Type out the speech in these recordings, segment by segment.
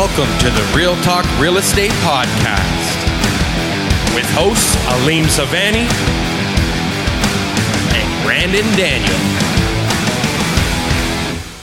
Welcome to the Real Talk Real Estate Podcast with hosts Aleem Savani and Brandon Daniel.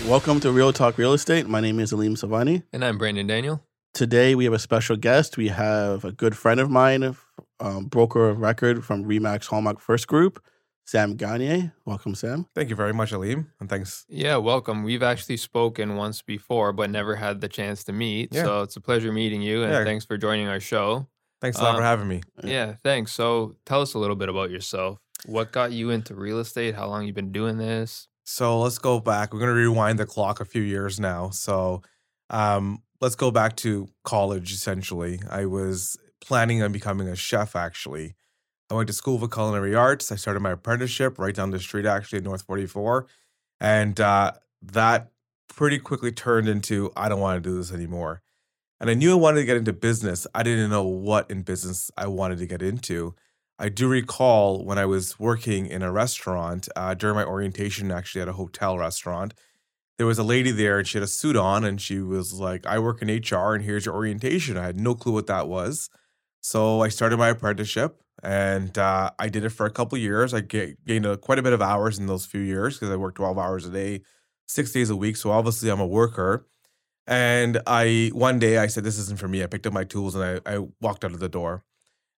Welcome to Real Talk Real Estate. My name is Aleem Savani. And I'm Brandon Daniel. Today we have a special guest. We have a good friend of mine, um, broker of record from Remax Hallmark First Group, Sam Ghany. Welcome, Sam. Thank you very much, Aleem, and thanks. Yeah, welcome. We've actually spoken once before, but never had the chance to meet. Yeah. So it's a pleasure meeting you, and Yeah. thanks for joining our show. Thanks a lot Uh, for having me. Yeah, thanks. So tell us a little bit about yourself. What got you into real estate? How long you've been doing this? So let's go back. We're going to rewind the clock a few years now. So um, let's go back to college, essentially. I was planning on becoming a chef, actually. I went to school for culinary arts. I started my apprenticeship right down the street, actually, at North 44. And uh, that pretty quickly turned into I don't want to do this anymore. And I knew I wanted to get into business. I didn't know what in business I wanted to get into. I do recall when I was working in a restaurant uh, during my orientation, actually at a hotel restaurant, there was a lady there and she had a suit on and she was like, I work in HR and here's your orientation. I had no clue what that was. So I started my apprenticeship and uh, I did it for a couple years. I ga- gained quite a bit of hours in those few years because I worked 12 hours a day, six days a week. So obviously I'm a worker. And I one day I said, This isn't for me. I picked up my tools and I, I walked out of the door.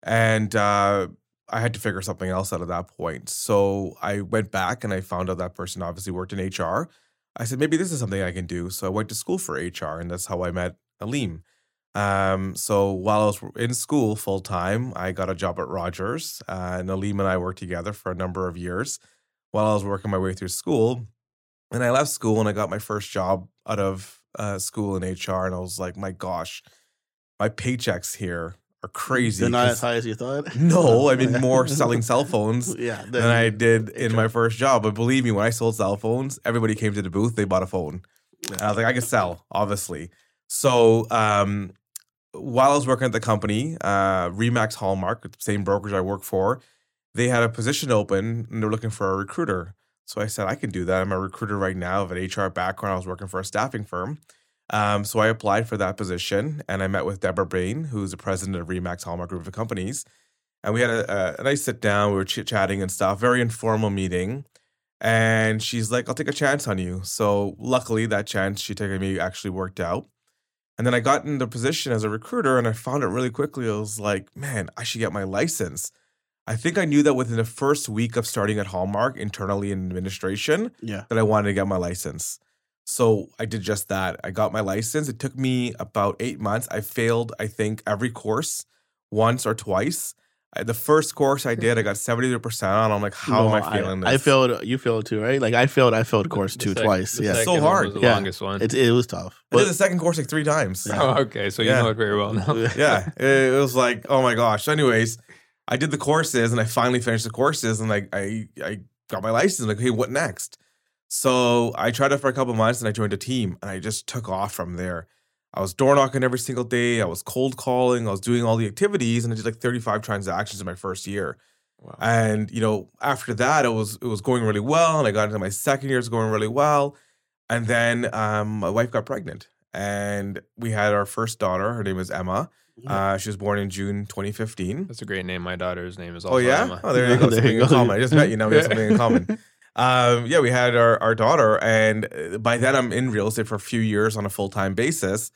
And uh, I had to figure something else out at that point. So I went back and I found out that person obviously worked in HR. I said, maybe this is something I can do. So I went to school for HR, and that's how I met Aleem. Um, so while I was in school full time, I got a job at Rogers, uh, and Aleem and I worked together for a number of years while I was working my way through school. And I left school and I got my first job out of uh, school in HR, and I was like, my gosh, my paychecks here are crazy. They're not as high as you thought. no, I mean more selling cell phones Yeah, than I did in my first job. But believe me, when I sold cell phones, everybody came to the booth, they bought a phone. And I was like, I can sell, obviously. So um, while I was working at the company, uh, Remax Hallmark, the same brokerage I work for, they had a position open and they're looking for a recruiter. So I said, I can do that. I'm a recruiter right now. Have an HR background. I was working for a staffing firm. Um, so I applied for that position and I met with Deborah Bain, who's the president of Remax Hallmark Group of Companies. And we had a, a, a nice sit down. We were chit chatting and stuff, very informal meeting. And she's like, I'll take a chance on you. So luckily, that chance she took on me actually worked out. And then I got in the position as a recruiter and I found it really quickly. I was like, man, I should get my license. I think I knew that within the first week of starting at Hallmark internally in administration Yeah. that I wanted to get my license. So I did just that. I got my license. It took me about eight months. I failed, I think, every course once or twice. I, the first course I did, I got 73% on. I'm like, how No, am I feeling I, this? failed. You failed too, right? Like I failed. I failed course The two sec- twice. the Yeah. So second one hard. was the Yeah. longest one. It, it was tough. I did the second course like three times. Yeah. oh, okay. So you Yeah. know it very well now. yeah, it, it was like, oh my gosh. Anyways, I did the courses and I finally finished the courses and like I I got my license. Like, hey, what next? So I tried it for a couple months and I joined a team and I just took off from there. I was door knocking every single day. I was cold calling. I was doing all the activities and I did like 35 transactions in my first year. Wow. And you know, after that, it was it was going really well, and I got into my second year, it's going really well. And then um, my wife got pregnant, and we had our first daughter. Her name is Emma. Uh, she was born in June 2015. That's a great name. My daughter's name is also Oh yeah, Emma. oh there you go. There something you in go. common. I just met you. Now we have something in common. Um, yeah, we had our our daughter, and uh, by then I'm in real estate for a few years on a full time basis.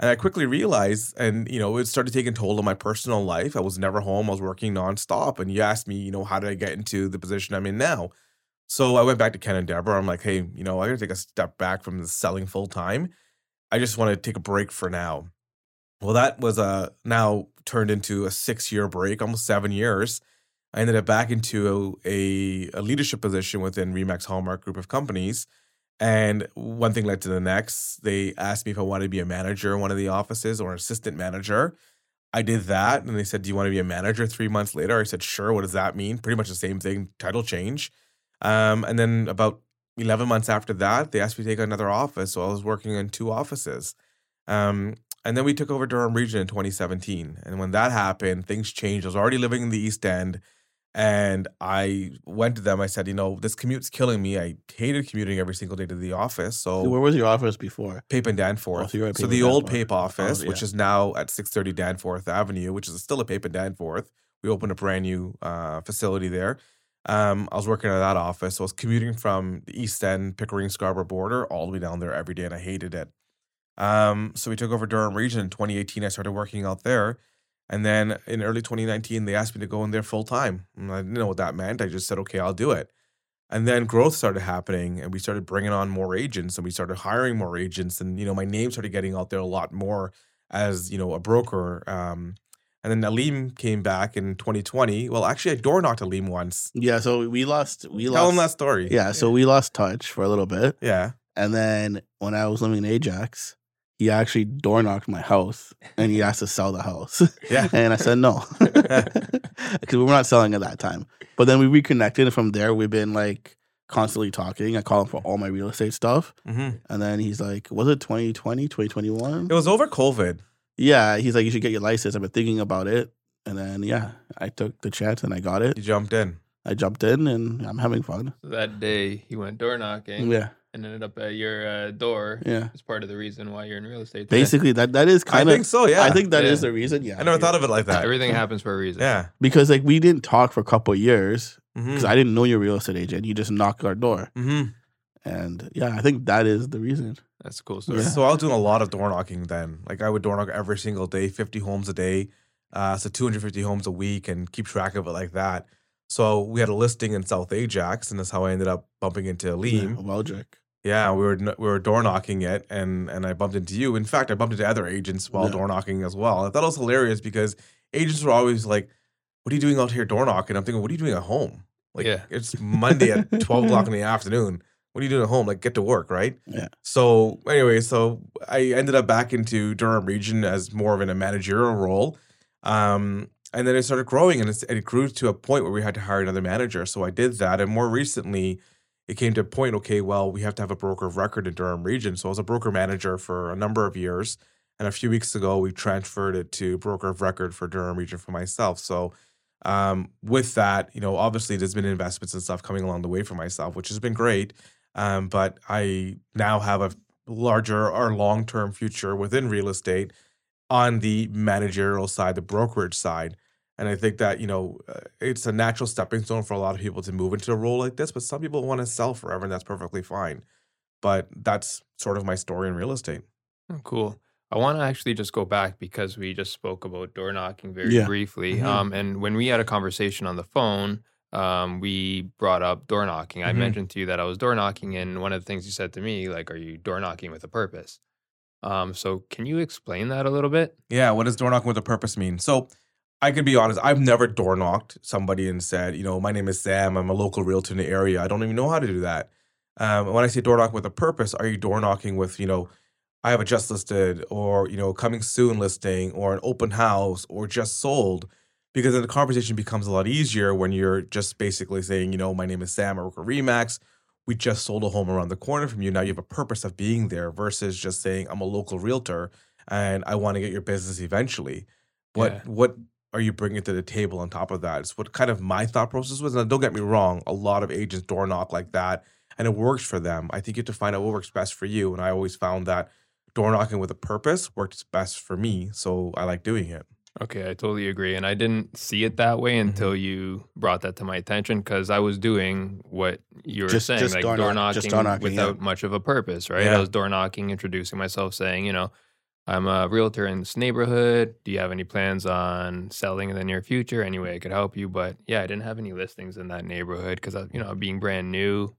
And I quickly realized, and you know, it started taking toll on my personal life. I was never home. I was working nonstop. And you asked me, you know, how did I get into the position I'm in now? So I went back to Ken and Deborah. I'm like, hey, you know, I gotta take a step back from the selling full time. I just want to take a break for now. Well, that was a now turned into a six year break, almost seven years. I ended up back into a, a leadership position within Remax Hallmark Group of Companies. And one thing led to the next. They asked me if I wanted to be a manager in one of the offices or an assistant manager. I did that. And they said, Do you want to be a manager three months later? I said, Sure. What does that mean? Pretty much the same thing, title change. Um, and then about 11 months after that, they asked me to take another office. So I was working in two offices. Um, and then we took over Durham Region in 2017. And when that happened, things changed. I was already living in the East End. And I went to them. I said, you know, this commute's killing me. I hated commuting every single day to the office. So Where was your office before? Pape and Danforth. Oh, so you're so the and old Danforth. Pape office, Oh, which is now at 630 Danforth Avenue, which is still a Pape and Danforth. We opened a brand new uh, facility there. Um, I was working at that office. So I was commuting from the East End, Pickering, Scarborough border all the way down there every day, and I hated it. Um, so we took over Durham Region in 2018. I started working out there. And then in early 2019, they asked me to go in there full time. And I didn't know what that meant. I just said, okay, I'll do it. And then growth started happening, and we started bringing on more agents, and we started hiring more agents, and you know my name started getting out there a lot more as you know a broker. Um, and then Aleem came back in 2020. Well, actually, I door knocked Aleem once. Yeah, so we lost. We Tell lost. him that story. Yeah, so we lost touch for a little bit, yeah. and then when I was living in Ajax, he actually door knocked my house, and he asked to sell the house, Yeah. and I said no, because we were not selling at that time. But then we reconnected, and from there we've been like constantly talking. I call him for all my real estate stuff, hmm and then he's like, "Was it 2020, 2021?" It was over COVID. Yeah, he's like, "You should get your license." I've been thinking about it, and then yeah, I took the chance and I got it. You jumped in. I jumped in, and I'm having fun. That day he went door knocking Yeah, and ended up at your uh, door. yeah. It's part of the reason why you're in real estate. today. Basically, that that is kind of. I think so. Yeah. I think that is Yeah. the reason. Yeah, I never thought of it like that. everything happens for a reason. Yeah. because like we didn't talk for a couple of years because I didn't know you're real estate agent. You just knocked our door, hmm and yeah, I think that is the reason. That's a cool story. Yeah. So I was doing a lot of door knocking then. Like I would door knock every single day, 50 homes a day. Uh, so 250 homes a week and keep track of it like that. So we had a listing in South Ajax, and that's how I ended up bumping into Yeah, Aleem. Yeah, we were we were door knocking it, and and I bumped into you. In fact, I bumped into other agents while Yeah. door knocking as well. I thought it was hilarious because agents were always like, "What are you doing out here door knocking?" I'm thinking, "What are you doing at home?" Like Yeah. it's Monday at 12 o'clock in the afternoon. What are you doing at home? Like get to work, right? Yeah. So anyway, so I ended up back into Durham region as more of in a managerial role. Um, and then it started growing and it grew to a point where we had to hire another manager. So I did that. And more recently, it came to a point, okay, well, we have to have a broker of record in Durham region. So I was a broker manager for a number of years. And a few weeks ago, we transferred it to broker of record for Durham region for myself. So um, with that, you know, obviously there's been investments and stuff coming along the way for myself, which has been great. Um, but I now have a larger or long term future within real estate on the managerial side, the brokerage side. And I think that, you know, uh, it's a natural stepping stone for a lot of people to move into a role like this, but some people want to sell forever, and that's perfectly fine. But that's sort of my story in real estate. Oh, cool. I want to actually just go back because we just spoke about door knocking very Yeah. briefly. Mhm. Um, and when we had a conversation on the phone, um, we brought up door knocking. I Mhm. mentioned to you that I was door knocking, and one of the things you said to me, like, "Are you door knocking with a purpose?" Um, so can you explain that a little bit? Yeah, what does door knocking with a purpose mean? So I can be honest, I've never door knocked somebody and said, you know, my name is Sam, I'm a local realtor in the area. I don't even know how to do that. Um, when I say door knock with a purpose, are you door knocking with, you know, I have a just listed or, you know, coming soon listing or an open house or just sold? Because then the conversation becomes a lot easier when you're just basically saying, you know, my name is Sam, I work at Remax. We just sold a home around the corner from you. Now you have a purpose of being there versus just saying, I'm a local realtor and I want to get your business eventually. What Yeah. what are you bringing to the table on top of that? It's what kind of my thought process was. And don't get me wrong, a lot of agents door knock like that, and it works for them. I think you have to find out what works best for you. And I always found that door knocking with a purpose works best for me, so I like doing it. Okay, I totally agree. And I didn't see it that way Mm-hmm. until you brought that to my attention because I was doing what you were Just- saying, just like door door, knock- just knocking, door knocking, yeah. without much of a purpose, right? Yeah. I was door knocking, introducing myself, saying, you know, I'm a realtor in this neighborhood. Do you have any plans on selling in the near future? Any way I could help you? But yeah, I didn't have any listings in that neighborhood because, you know, being brand new,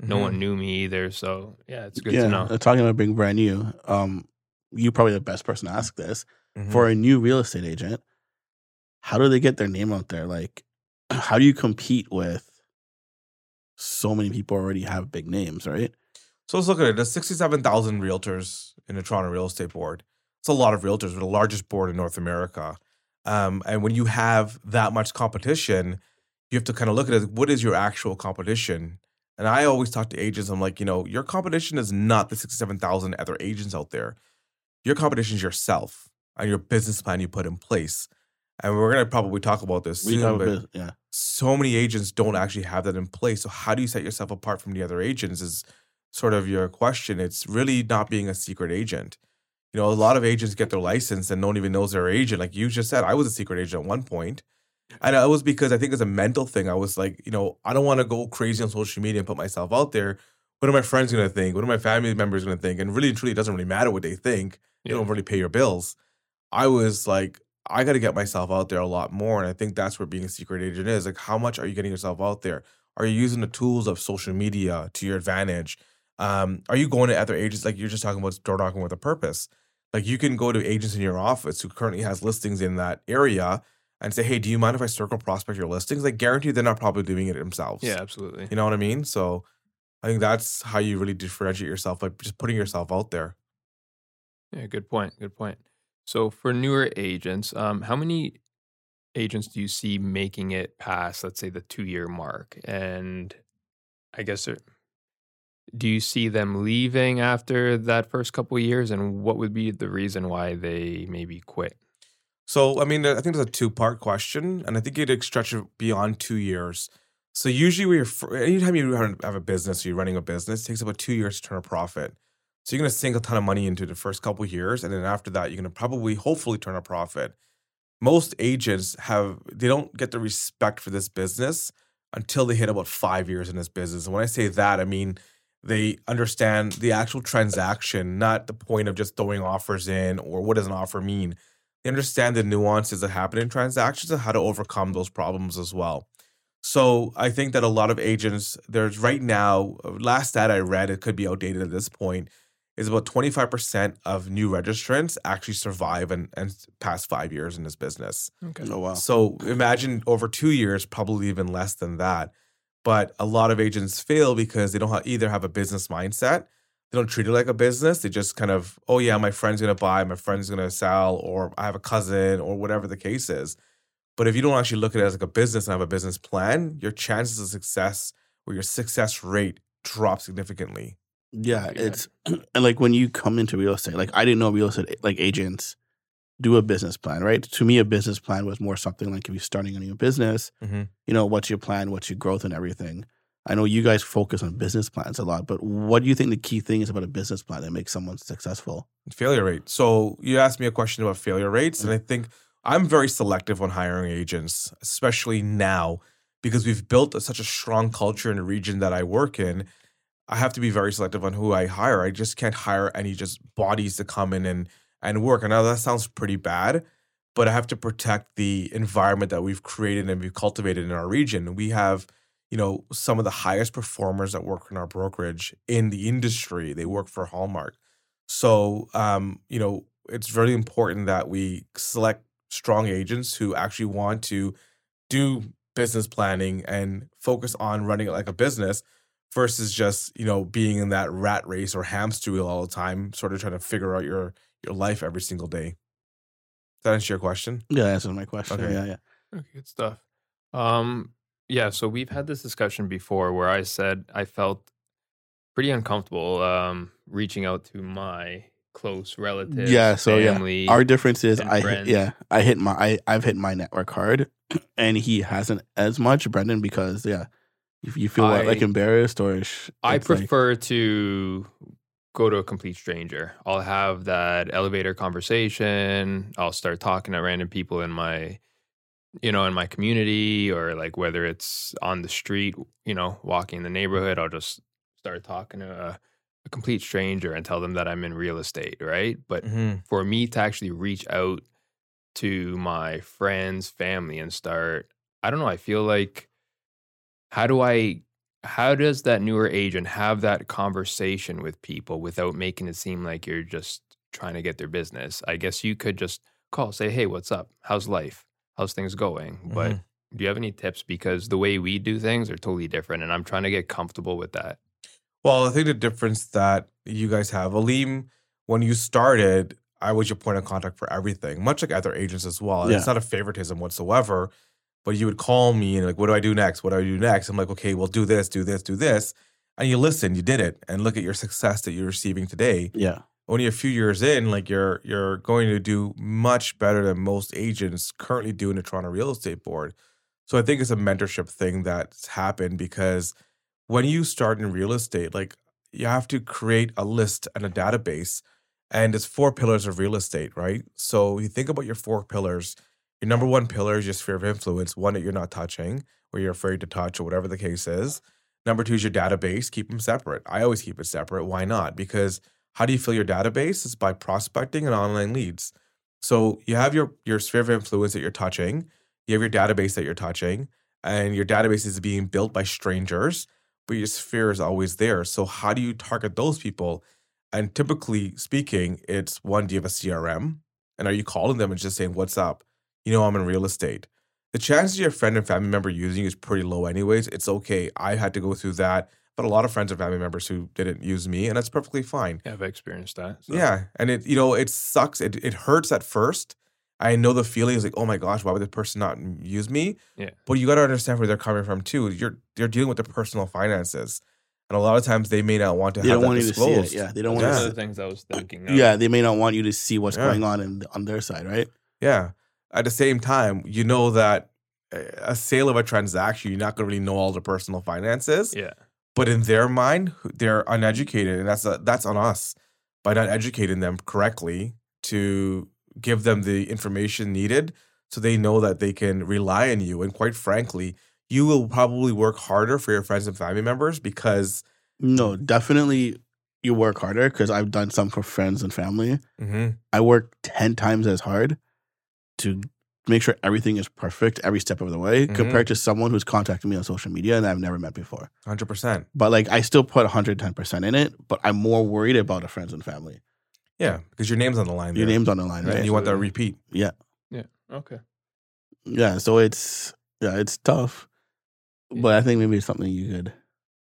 no Mhm. one knew me either. So yeah, it's good yeah, to know. uh, talking about being brand new. Um, you probably the best person to ask this Mhm. for a new real estate agent. How do they get their name out there? Like, how do you compete with so many people already have big names, right? So let's look at it. There's 67,000 realtors in the Toronto Real Estate Board. It's a lot of realtors. We're the largest board in North America. Um, and when you have that much competition, you have to kind of look at it. What is your actual competition? And I always talk to agents. I'm like, you know, your competition is not the 67,000 other agents out there. Your competition is yourself and your business plan you put in place. And we're gonna probably talk about this We soon. but yeah. so many agents don't actually have that in place. So how do you set yourself apart from the other agents? Is sort of your question. It's really not being a secret agent. You know, a lot of agents get their license and don't even know they're an agent. Like you just said, I was a secret agent at one point. And it was because I think it's a mental thing. I was like, you know, I don't want to go crazy on social media and put myself out there. What are my friends going to think? What are my family members going to think? And really and truly, it doesn't really matter what they think. They Yeah. don't really pay your bills. I was like, I got to get myself out there a lot more. And I think that's where being a secret agent is. Like, how much are you getting yourself out there? Are you using the tools of social media to your advantage? Um, are you going to other agents like you're just talking about door knocking with a purpose? Like you can go to agents in your office who currently has listings in that area and say, "Hey, do you mind if I circle prospect your listings?" Like, guarantee they're not probably doing it themselves. Yeah, absolutely. you know what I mean. So, I think that's how you really differentiate yourself by just putting yourself out there. Yeah, good point. Good point. So for newer agents, um, how many agents do you see making it past, let's say, the two year mark? And I guess there- do you see them leaving after that first couple of years? And what would be the reason why they maybe quit? So, I mean, I think there's a two part question, and I think you'd stretch it beyond two years. So, usually, we are anytime you have a business, or you're running a business, it takes about two years to turn a profit. So, you're going to sink a ton of money into the first couple of years, and then after that, you're going to probably, hopefully, turn a profit. Most agents have they don't get the respect for this business until they hit about five years in this business. And when I say that, I mean they understand the actual transaction, not the point of just throwing offers in or what does an offer mean they understand the nuances that happen in transactions and how to overcome those problems as well. So I think that a lot of agents, there's right now, uh, last stat I read, it could be outdated at this point, is about 25% of new registrants actually survive and, and pass five years in this business. Okay. Oh wow. So imagine over two years, probably even less than that. But a lot of agents fail because they don't either have a business mindset, they don't treat it like a business. They just kind of, oh yeah, my friend's gonna buy, my friend's gonna sell, or I have a cousin, or whatever the case is. But if you don't actually look at it as like a business and have a business plan, your chances of success or your success rate drop significantly. Yeah, Yeah. it's and like when you come into real estate, like I didn't know real estate like agents do a business plan, right? To me, a business plan was more something like if you're starting a new business, Mhm. you know, what's your plan, what's your growth and everything. I know you guys focus on business plans a lot, but what do you think the key thing is about a business plan that makes someone successful? Failure rate. So you asked me a question about failure rates, and I think I'm very selective on hiring agents, especially now because we've built a, such a strong culture in the region that I work in. I have to be very selective on who I hire. I just can't hire any just bodies to come in and and work. I know that sounds pretty bad, but I have to protect the environment that we've created and we've cultivated in our region. We have, you know, some of the highest performers that work in our brokerage in the industry. They work for Hallmark. So, um, you know, it's very important that we select strong agents who actually want to do business planning and focus on running it like a business versus just, you know, being in that rat race or hamster wheel all the time, sort of trying to figure out your your life every single day. Does that answer your question? Yeah, that answers my question. Okay. Yeah, yeah. Okay, good stuff. Um, yeah, so we've had this discussion before where I said I felt pretty uncomfortable um, reaching out to my close relatives, Yeah, so, yeah. Our difference is I hit, yeah, I hit my I, I've hit my network hard and he hasn't as much, Brandon, because yeah, if you feel like embarrassed or sh- I it's like- prefer to go to a complete stranger. I'll have that elevator conversation. I'll start talking to random people in my, you know, in my community or like whether it's on the street, you know, walking in the neighborhood. I'll just start talking to a, a complete stranger and tell them that I'm in real estate, right? But Mm-hmm. for me to actually reach out to my friends, family, and start, I don't know, I feel like, how do I, how does that newer agent have that conversation with people without making it seem like you're just trying to get their business? I guess you could just call, say, hey, what's up? How's life? How's things going? But Mhm. do you have any tips? Because the way we do things are totally different, and I'm trying to get comfortable with that. Well, I think the difference that you guys have, Aleem, when you started, I was your point of contact for everything, much like other agents as well. Yeah. It's not a favoritism whatsoever, but you would call me and like, what do I do next? What do I do next? I'm like, okay, well, do this, do this, do this. And you listen, you did it, and look at your success that you're receiving today. yeah, only a few years in, like you're you're going to do much better than most agents currently do in the Toronto Real Estate Board. So I think it's a mentorship thing that's happened because when you start in real estate, like you have to create a list and a database, and it's four pillars of real estate, right? So you think about your four pillars. Your number one pillar is your sphere of influence, one that you're not touching or you're afraid to touch or whatever the case is. Number two is your database. Keep them separate. I always keep it separate. Why not? Because how do you fill your database? It's by prospecting and online leads. So you have your your sphere of influence that you're touching. You have your database that you're touching, and your database is being built by strangers, but your sphere is always there. So how do you target those people? And typically speaking, it's one, do you have a CRM? And are you calling them and just saying, What's up? You know, I'm in real estate. The chances your friend and family member using is pretty low, anyways. It's okay. I had to go through that, but a lot of friends and family members who didn't use me, and that's perfectly fine. Yeah, I've experienced that. so. Yeah, and it you know it sucks. It it hurts at first. I know the feeling is like, oh my gosh, why would this person not use me? Yeah. But you got to understand where they're coming from too. You're you're dealing with their personal finances, and a lot of times they may not want to They have don't that want you to see disclosed. it. Yeah, they don't One want of to. the things I was thinking. Of. Yeah, they may not want you to see what's Yeah. going on in, on their side, right? Yeah. At the same time, you know that a sale of a transaction, you're not going to really know all the personal finances. Yeah. But in their mind, they're uneducated, and that's a, that's on us by not educating them correctly to give them the information needed, so they know that they can rely on you. And quite frankly, you will probably work harder for your friends and family members because No, definitely you work harder because I've done some for friends and family. Mhm, I work 10 times as hard to make sure everything is perfect every step of the way Mhm. compared to someone who's contacted me on social media and I've never met before. 100%. But like I still put 110% in it, but I'm more worried about the friends and family. Yeah, because your name's on the line. Your there. name's on the line, and right? you want that repeat. Yeah. Yeah. Okay. Yeah, so it's yeah, it's tough. But I think maybe it's something you could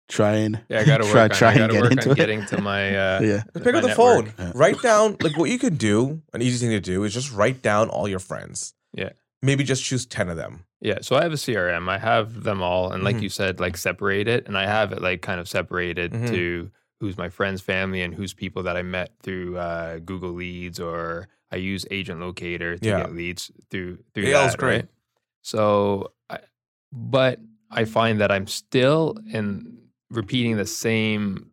try and Yeah, I got to work. try, on, try I and gotta get work into on it. getting to my. Uh, yeah. Just pick my up the network. phone. Yeah. Write down like what you can do. An easy thing to do is just write down all your friends. Yeah. Maybe just choose ten of them. Yeah, so I have a CRM. I have them all, and like Mhm. you said, like separate it, and I have it like kind of separated Mhm. to who's my friends, family, and who's people that I met through uh, Google Leads, or I use Agent Locator to Yeah. get leads through through Yeah, that's that. great. Right? So, I, but I find that I'm still in repeating the same,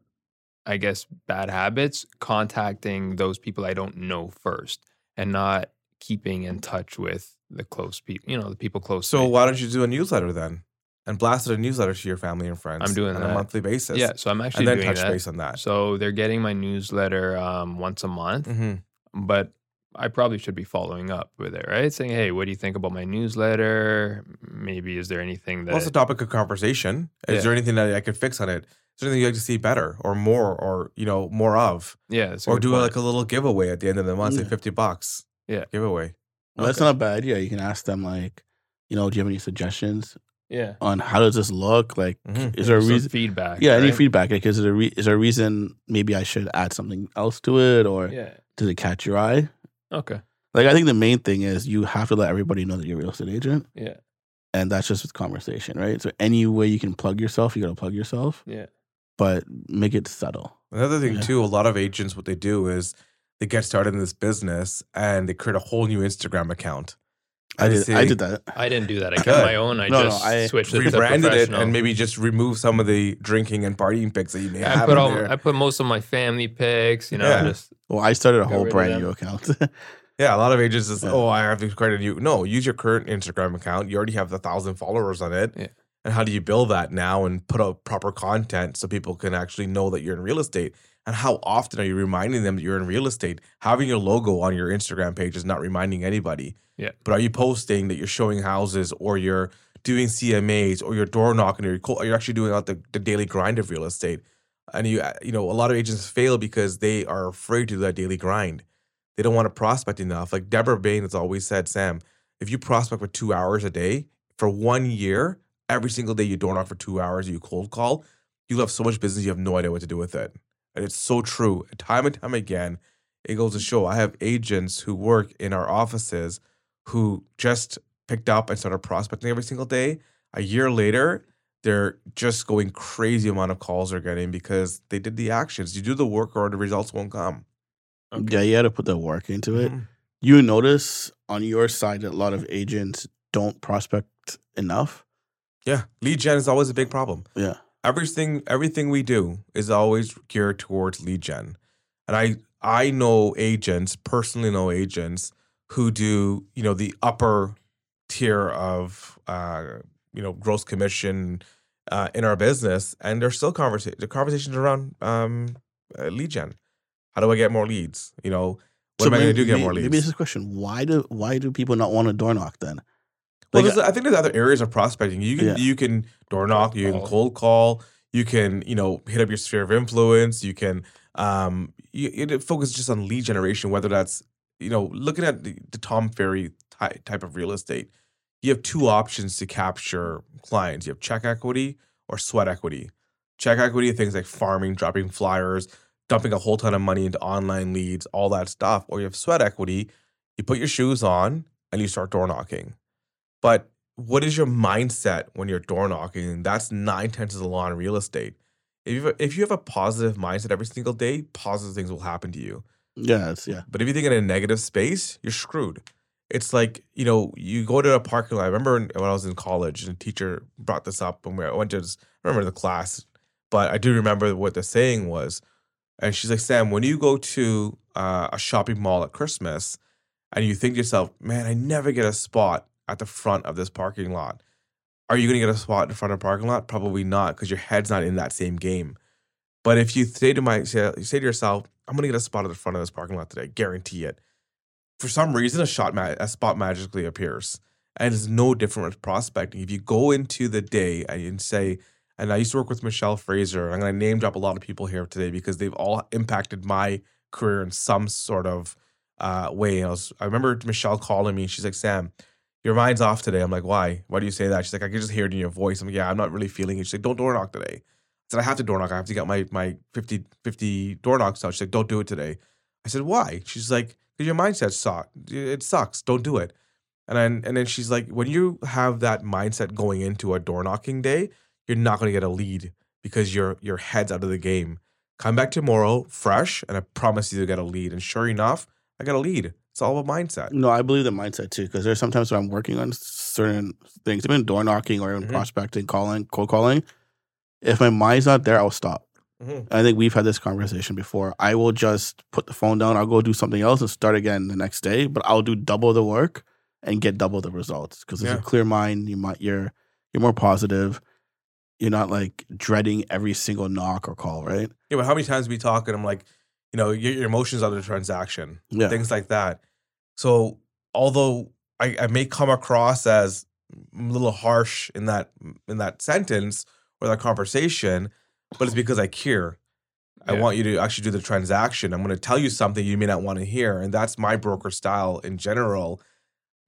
I guess, bad habits, contacting those people I don't know first, and not keeping in touch with the close people. You know, the people close. So why don't you do a newsletter then, and blast a newsletter to your family and friends? I'm doing on a monthly basis. Yeah, so I'm actually and then doing touch that. base on that. So they're getting my newsletter um, once a month, hmm but I probably should be following up with it, right? Saying, "Hey, what do you think about my newsletter? Maybe is there anything that What's the topic of conversation? Is Yeah. there anything that I could fix on it? Is there anything you'd like to see better or more, or you know, more of, yeah, or do point. like a little giveaway at the end of the month, say fifty bucks. Yeah. giveaway. Well, that's not a bad idea. You can ask them like, you know, do you have any suggestions yeah, on how does this look? Like, Mhm. is there a reason? feedback? Yeah, any feedback? Like, is there a re- is there a reason maybe I should add something else to it, or Yeah. does it catch your eye? Okay. Like, I think the main thing is you have to let everybody know that you're a real estate agent, Yeah. and that's just with conversation, right? So any way you can plug yourself, you got to plug yourself, Yeah. but make it subtle. Another thing Yeah. too, a lot of agents what they do is they get started in this business and they create a whole new Instagram account. I did. I did that. I didn't do that. I kept my own. I No, no, just I switched it to rebranded it professional. and maybe just remove some of the drinking and partying pics that you may I have put in all. there. I put most of my family pics. You know, Yeah. just Well, I started a whole rid of brand them. new account. yeah, a lot of agents is Yeah. oh I have to create a new. No, use your current Instagram account. You already have a thousand followers on it. Yeah. And how do you build that now and put out proper content so people can actually know that you're in real estate? And how often are you reminding them that you're in real estate? Having your logo on your Instagram page is not reminding anybody. Yeah. But are you posting that you're showing houses or you're doing CMAs or you're door knocking or you're, co- or you're actually doing out the, the daily grind of real estate? And you, you know, a lot of agents fail because they are afraid to do that daily grind. They don't want to prospect enough. Like Deborah Bain has always said, Sam, if you prospect for two hours a day for one year, every single day you door knock for two hours, you cold call, you'll have so much business you have no idea what to do with it. And it's so true. Time and time again, it goes to show. I have agents who work in our offices who just picked up and started prospecting every single day. A year later, they're just going crazy amount of calls they're getting because they did the actions. You do the work or the results won't come. Yeah, you had to put the work into it. Mhm. You notice on your side that a lot of agents don't prospect enough. Yeah, lead gen is always a big problem. Yeah. Everything everything we do is always geared towards lead gen and i i know agents personally know agents who do you know the upper tier of uh you know gross commission uh in our business and there's still conversation the conversations around um uh, lead gen how do i get more leads you know what am i going to do get maybe, more leads Maybe this is a question. Why do why do people not want to door knock then? Well, Like, there's, I think there's other areas of prospecting. You can Yeah. you can door knock, you can Call. cold call, you can you know hit up your sphere of influence. You can um you, you focus just on lead generation, whether that's you know looking at the, the Tom Ferry ty- type of real estate. You have two options to capture clients. You have check equity or sweat equity. Check equity things like farming, dropping flyers, dumping a whole ton of money into online leads, all that stuff. Or you have sweat equity. You put your shoes on and you start door knocking. But what is your mindset when you're door knocking? That's nine tenths of the law in real estate. If you have, if you have a positive mindset every single day, positive things will happen to you. it's yeah. But if you think in a negative space, you're screwed. It's like you know, you go to a parking lot. I remember when I was in college, and a teacher brought this up when we I went to. This, I remember the class, but I do remember what the saying was. And she's like, Sam, when you go to uh, a shopping mall at Christmas, and you think to yourself, man, I never get a spot at the front of this parking lot. Are you going to get a spot in front of parking lot? Probably not, because your head's not in that same game. But if you say to my say, say to yourself, I'm going to get a spot at the front of this parking lot today, guarantee it. For some reason, a shot ma- a spot magically appears, and it's no different with prospecting. If you go into the day and say, and I used to work with Michelle Fraser. and I'm going to name drop a lot of people here today because they've all impacted my career in some sort of uh, way. I was, I remember Michelle calling me. She's like, Sam, your mind's off today. I'm like, why? Why do you say that? She's like, I can just hear it in your voice. I'm like, yeah, I'm not really feeling it. She's like, don't door knock today. I said, I have to door knock. I have to get my my 50, 50 door knocks out. She's like, don't do it today. I said, why? She's like, because your mindset sucks. It sucks. Don't do it. And then and then she's like, when you have that mindset going into a door knocking day, you're not going to get a lead because your your head's out of the game. Come back tomorrow fresh, and I promise you to get a lead. And sure enough, I got a lead. It's all about mindset. No, I believe the mindset too, because there's sometimes when I'm working on certain things, even door knocking or even Mhm. prospecting, calling, cold calling. If my mind's not there, I'll stop. Mhm. I think we've had this conversation before. I will just put the phone down. I'll go do something else and start again the next day. But I'll do double the work and get double the results because it's Yeah. a clear mind. You might you're you're more positive. You're not like dreading every single knock or call, right? Yeah, but how many times we talk and I'm like, you know, your, your emotions are the transaction. Yeah. things like that. So although I, I may come across as a little harsh in that in that sentence or that conversation, but it's because I care. I want you to actually do the transaction. I'm going to tell you something you may not want to hear, and that's my broker style in general.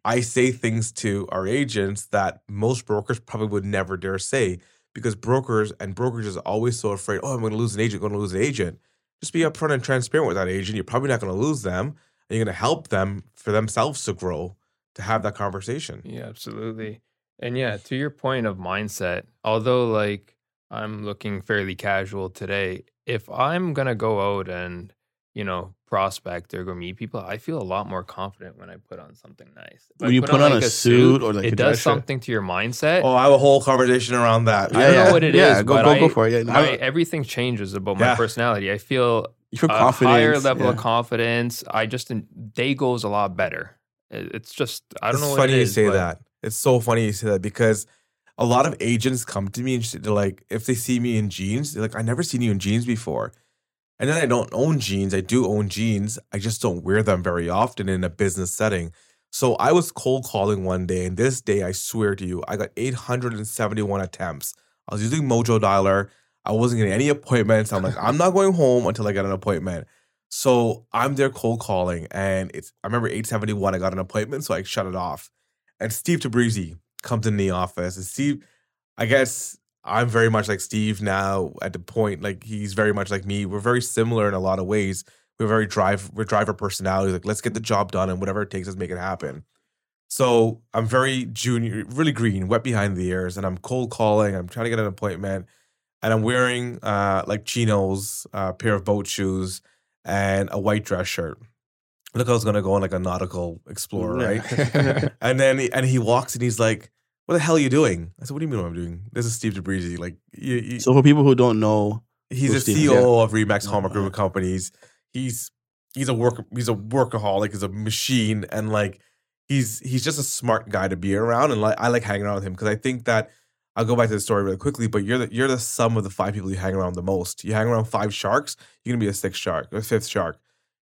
I say things to our agents that most brokers probably would never dare say because brokers and brokers is always so afraid. Oh, I'm going to lose an agent. Going to lose an agent. Just be upfront and transparent with that agent. You're probably not going to lose them, and you're going to help them for themselves to grow to have that conversation. Yeah, absolutely. And yeah, to your point of mindset, although like I'm looking fairly casual today, if I'm gonna go out and, you know, prospect or go meet people, I feel a lot more confident when I put on something nice. If I When you put on a suit or, like, it dress does shirt. something to your mindset. Oh, I have a whole conversation around that. I don't know what it yeah, is, Go but go, I- go for it. Yeah, no, my, everything changes about my Yeah. personality. I feel you feel a confident. higher level of confidence. I just day goes a lot better. It's just I don't it's know. what funny it you say that. It's so funny you say that because a lot of agents come to me and they're like, if they see me in jeans, they're like, I never seen you in jeans before. And then I don't own jeans. I do own jeans. I just don't wear them very often in a business setting. So I was cold calling one day, and this day, I swear to you, I got 871 attempts. I was using Mojo Dialer. I wasn't getting any appointments. I'm like, I'm not going home until I get an appointment. So I'm there cold calling, and it's I remember 871. I got an appointment, so I shut it off. And Steve Tabrizi comes in the office, and Steve, I guess I'm very much like Steve now at the point like he's very much like me. We're very similar in a lot of ways. We're very drive we're driver personalities. Like let's get the job done and whatever it takes, let's make it happen. So I'm very junior, really green, wet behind the ears, and I'm cold calling. I'm trying to get an appointment, and I'm wearing uh like chinos, uh, pair of boat shoes, and a white dress shirt. Look, I was gonna go on like a nautical explorer, Yeah. right? and then and he walks and he's like, "What the hell are you doing?" I said, "What do you mean what I'm doing? This is Steve Tabrizi. Like, you, you, So for people who don't know, he's Who's a Steve? CEO of Remax Yeah. Mm-hmm. Hallmark Group of Companies. He's he's a work he's a workaholic. He's a machine, and like he's he's just a smart guy to be around. And like I like hanging around with him because I think that I'll go back to the story really quickly. But you're the you're the sum of the five people you hang around the most. You hang around five sharks, you're gonna be a sixth shark or fifth shark,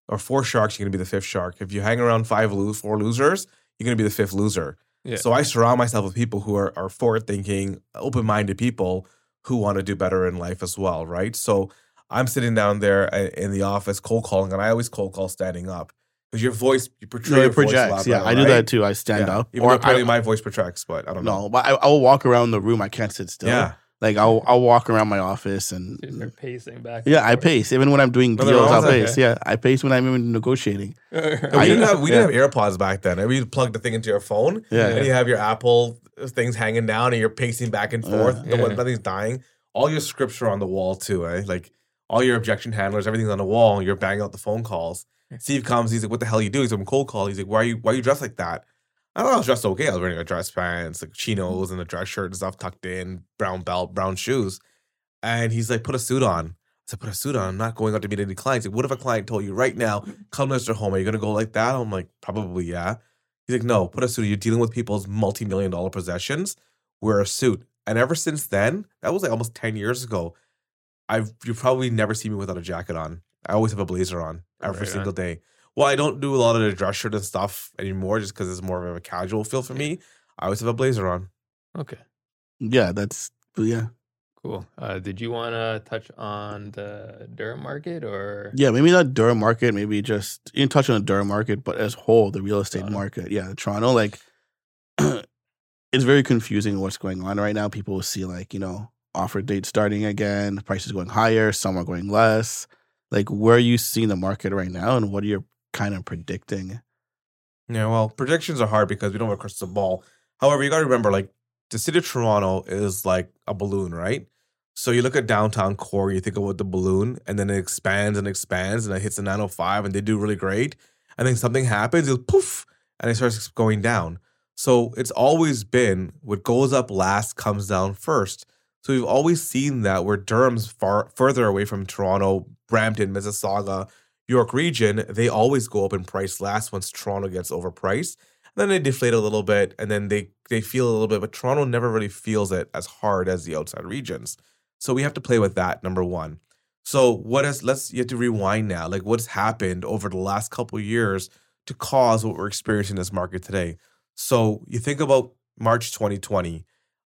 or four sharks, you're gonna be the fifth shark. If you hang around five lose four losers, you're gonna be the fifth loser. Yeah. So I surround myself with people who are, are forward thinking, open minded people who want to do better in life as well, right? So I'm sitting down there uh, in the office cold calling, and I always cold call standing up because your voice, you portray no, your projects. Yeah, I do right? that too. I stand Yeah. up, Even or apparently I, my voice projects, but I don't know. no, but I, I will walk around the room. I can't sit still. Yeah, like I'll I'll walk around my office You're and pacing back. yeah, I pace even when I'm doing Nothing deals. wrong I'll with that, pace. Yeah, I pace when I'm even negotiating. And we didn't have we yeah. didn't have AirPods back then. I mean, you plug the thing into your phone, Yeah, and you have your Apple things hanging down, and you're pacing back and forth. Yeah. No one- Yeah. nothing's dying. All your scripts are on the wall too, eh? Like all your objection handlers, everything's on the wall. And you're banging out the phone calls. Steve comes. He's like, "What the hell are you doing?" He's like, "I'm cold call." He's like, "Why are you Why are you dressed like that?" I don't. I was dressed okay. I was wearing a dress pants, like chinos, and a dress shirt and stuff tucked in, brown belt, brown shoes. And he's like, "Put a suit on." I said, "Put a suit on. I'm not going out to meet any clients." Like, what if a client told you right now, come to Mr. Home, are you gonna go like that? I'm like, probably yeah. He's like, no, put a suit. You're dealing with people's multi-million dollar possessions. Wear a suit. And ever since then, that was like almost 10 years ago. I've you probably never see me without a jacket on. I always have a blazer on oh, every Right on. single day. Well, I don't do a lot of the dress shirt and stuff anymore just because it's more of a casual feel for me. I always have a blazer on. Okay. yeah, that's but yeah, Cool. Uh, did you want to touch on the Durham market or? yeah. Maybe not Durham market. Maybe just you can touch on the Durham market, but as whole, the real estate Toronto. market. Yeah, Toronto. Like, it's very confusing what's going on right now. People will see like you know offer dates starting again, prices going higher, some are going less. Like, where are you seeing the market right now, and what are you kind of predicting? Yeah, well, predictions are hard because we don't have a crystal ball. However, you got to remember, like, the city of Toronto is like a balloon, right? So you look at downtown core, you think about the balloon, and then it expands and expands, and it hits the 905, and they do really great. And then something happens, it poof, and it starts going down. So it's always been what goes up last comes down first. So we've always seen that where Durham's far further away from Toronto, Brampton, Mississauga, York region, they always go up in price last once Toronto gets overpriced. then they deflate a little bit, and then they they feel a little bit, but Toronto never really feels it as hard as the outside regions. So we have to play with that. Number one. So what has let's you have to rewind now. Like what's happened over the last couple of years to cause what we're experiencing in this market today. So you think about March 2020.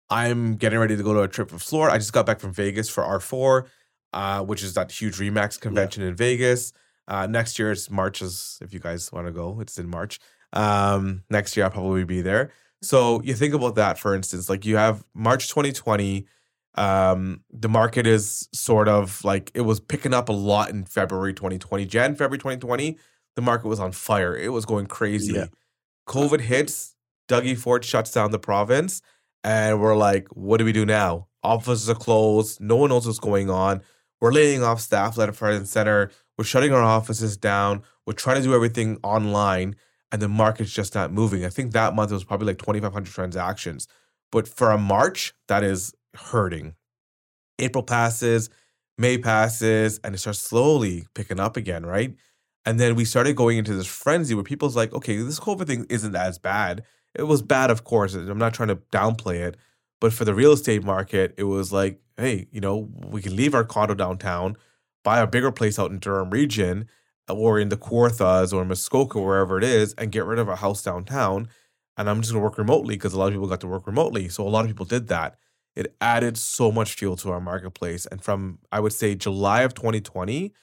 I'm getting ready to go to a trip for Florida. I just got back from Vegas for R4, uh, which is that huge Remax convention in Vegas. Uh, next year it's March, as if you guys want to go, it's in March. Um, next year I'll probably be there. So you think about that, for instance, like you have March 2020. Um, the market is sort of like it was picking up a lot in February 2020. Jan, February 2020, the market was on fire. It was going crazy. Yeah. COVID hits, Dougie Ford shuts down the province, and we're like, what do we do now? Offices are closed. No one knows what's going on. We're laying off staff left, right, and center. We're shutting our offices down. We're trying to do everything online, and the market's just not moving. I think that month it was probably like 2,500 transactions. But for a March, that is hurting. April passes, May passes, and it starts slowly picking up again, right? And then we started going into this frenzy where people's like, okay, this COVID thing isn't as bad. It was bad, of course. I'm not trying to downplay it. But for the real estate market, it was like, hey, you know, we can leave our condo downtown, buy a bigger place out in Durham region uh, or in the Kawarthas or Muskoka, wherever it is, and get rid of a house downtown. And I'm just to work remotely because a lot of people got to work remotely. So a lot of people did that. It added so much fuel to our marketplace. And from, I would say, July of 2020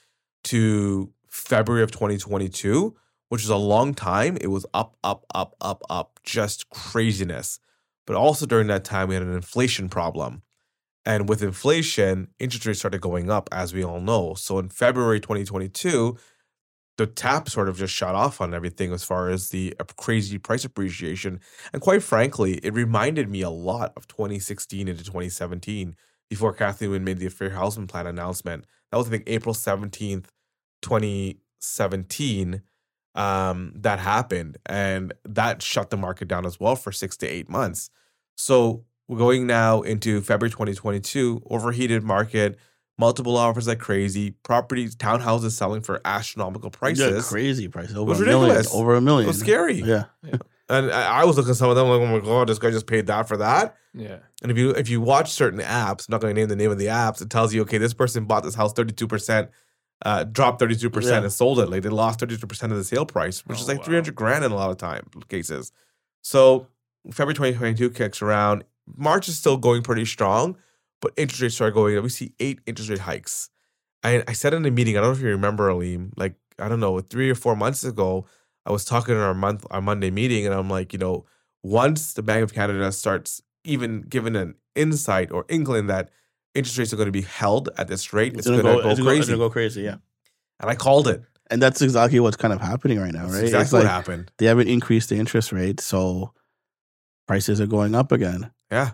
to February of 2022, which is a long time, it was up, up, up, up, up, just craziness. But also during that time, we had an inflation problem. And with inflation, interest rates started going up, as we all know. So in February 2022, the tap sort of just shut off on everything as far as the crazy price appreciation. And quite frankly, it reminded me a lot of 2016 into 2017 before Kathleen Wynne made the Fair Housing Plan announcement. That was, I think, April 17th, 2017 um, that happened, and that shut the market down as well for six to eight months. So we're going now into February 2022, overheated market, multiple offers like crazy, properties, townhouses selling for astronomical prices. Yeah, prices. crazy prices. Over was a million. ridiculous. Over a It million. was scary. Yeah. And I, I was looking at some of them like, oh my god, this guy just paid that for that. Yeah. And if you if you watch certain apps, I'm not going to name the name of the apps, it tells you, okay, this person bought this house 32%, uh, dropped 32% Yeah. and sold it. Like they lost 32% of the sale price, which is Oh, like wow. 300 grand in a lot of time cases. So February 2022 kicks around. March is still going pretty strong, but interest rates are going up. We see eight interest rate hikes. I, I said in a meeting, I don't know if you remember, Aleem, like, I don't know, three or four months ago, I was talking in our month our Monday meeting, and I'm like, you know, once the Bank of Canada starts even giving an insight or inkling that interest rates are going to be held at this rate, it's, gonna going to go, go, it's crazy. It's gonna go crazy. Yeah. and I called it. And that's exactly what's kind of happening right now, That's right? exactly it's what happened. they haven't increased the interest rate, so prices are going up again. Yeah.